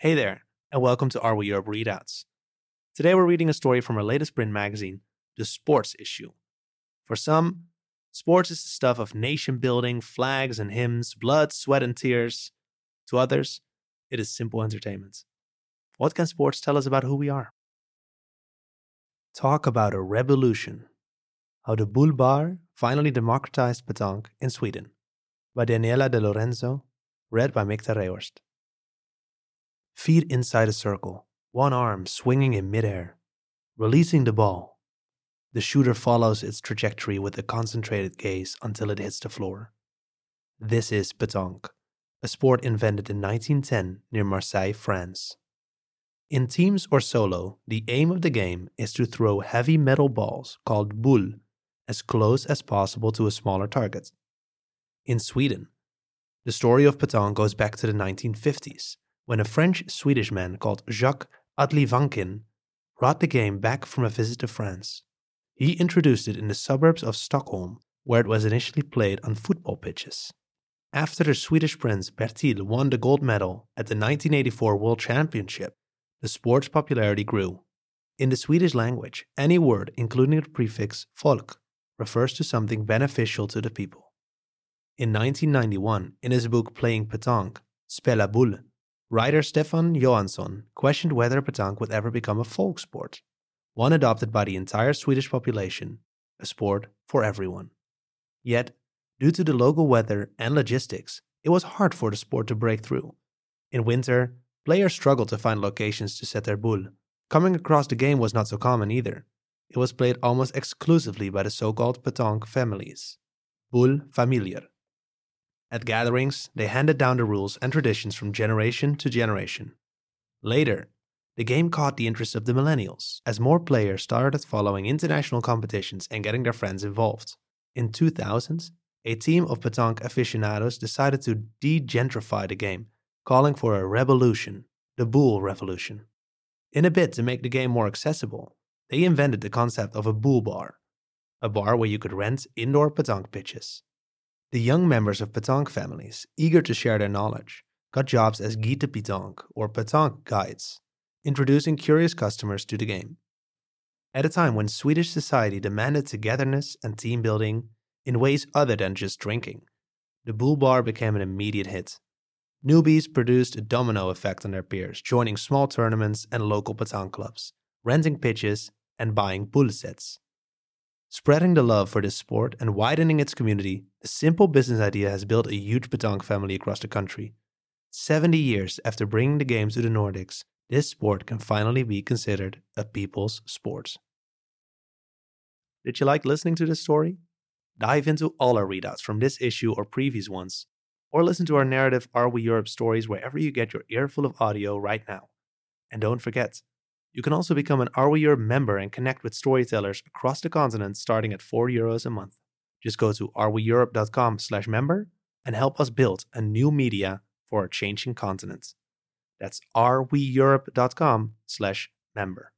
Hey there, and welcome to Are We Europe Readouts. Today we're reading a story from our latest print magazine, The Sports Issue. For some, sports is the stuff of nation building, flags and hymns, blood, sweat, and tears. To others, it is simple entertainment. What can sports tell us about who we are? Talk about a revolution. How the Boule Bar finally democratized petanque in Sweden. By Daniela De Lorenzo, read by Mikta Rehorst. Feet inside a circle, one arm swinging in midair, releasing the ball. The shooter follows its trajectory with a concentrated gaze until it hits the floor. This is petanque, a sport invented in 1910 near Marseille, France. In teams or solo, the aim of the game is to throw heavy metal balls called boule as close as possible to a smaller target. In Sweden, the story of petanque goes back to the 1950s when a French Swedish man called Jacques Adlivankin brought the game back from a visit to France. He introduced it in the suburbs of Stockholm, where it was initially played on football pitches. After the Swedish prince Bertil won the gold medal at the 1984 World Championship, the sport's popularity grew. In the Swedish language, any word, including the prefix folk, refers to something beneficial to the people. In 1991, in his book Playing Petanque, Spela Boule, Writer Stefan Johansson questioned whether petanque would ever become a folk sport, one adopted by the entire Swedish population, a sport for everyone. Yet, due to the local weather and logistics, it was hard for the sport to break through. In winter, players struggled to find locations to set their boule. Coming across the game was not so common either. It was played almost exclusively by the so called petanque families, boule familiar. At gatherings, they handed down the rules and traditions from generation to generation. Later, the game caught the interest of the millennials as more players started following international competitions and getting their friends involved. In 2000, a team of petanque aficionados decided to de-gentrify the game, calling for a revolution, the Boule Revolution. In a bid to make the game more accessible, they invented the concept of a Boule bar, a bar where you could rent indoor petanque pitches. The young members of petanque families, eager to share their knowledge, got jobs as guide de pétanque or petanque guides, introducing curious customers to the game. At a time when Swedish society demanded togetherness and team building in ways other than just drinking, the Boule Bar became an immediate hit. Newbies produced a domino effect on their peers, joining small tournaments and local petanque clubs, renting pitches, and buying boule sets. Spreading the love for this sport and widening its community, the simple business idea has built a huge petanque family across the country. 70 years after bringing the game to the Nordics, this sport can finally be considered a people's sport. Did you like listening to this story? Dive into all our readouts from this issue or previous ones, or listen to our narrative Are We Europe stories wherever you get your earful of audio right now. And don't forget, you can also become an Are We Europe member and connect with storytellers across the continent starting at 4 euros a month. Just go to areweeurope.com slash member and help us build a new media for a changing continent. That's areweeurope.com slash member.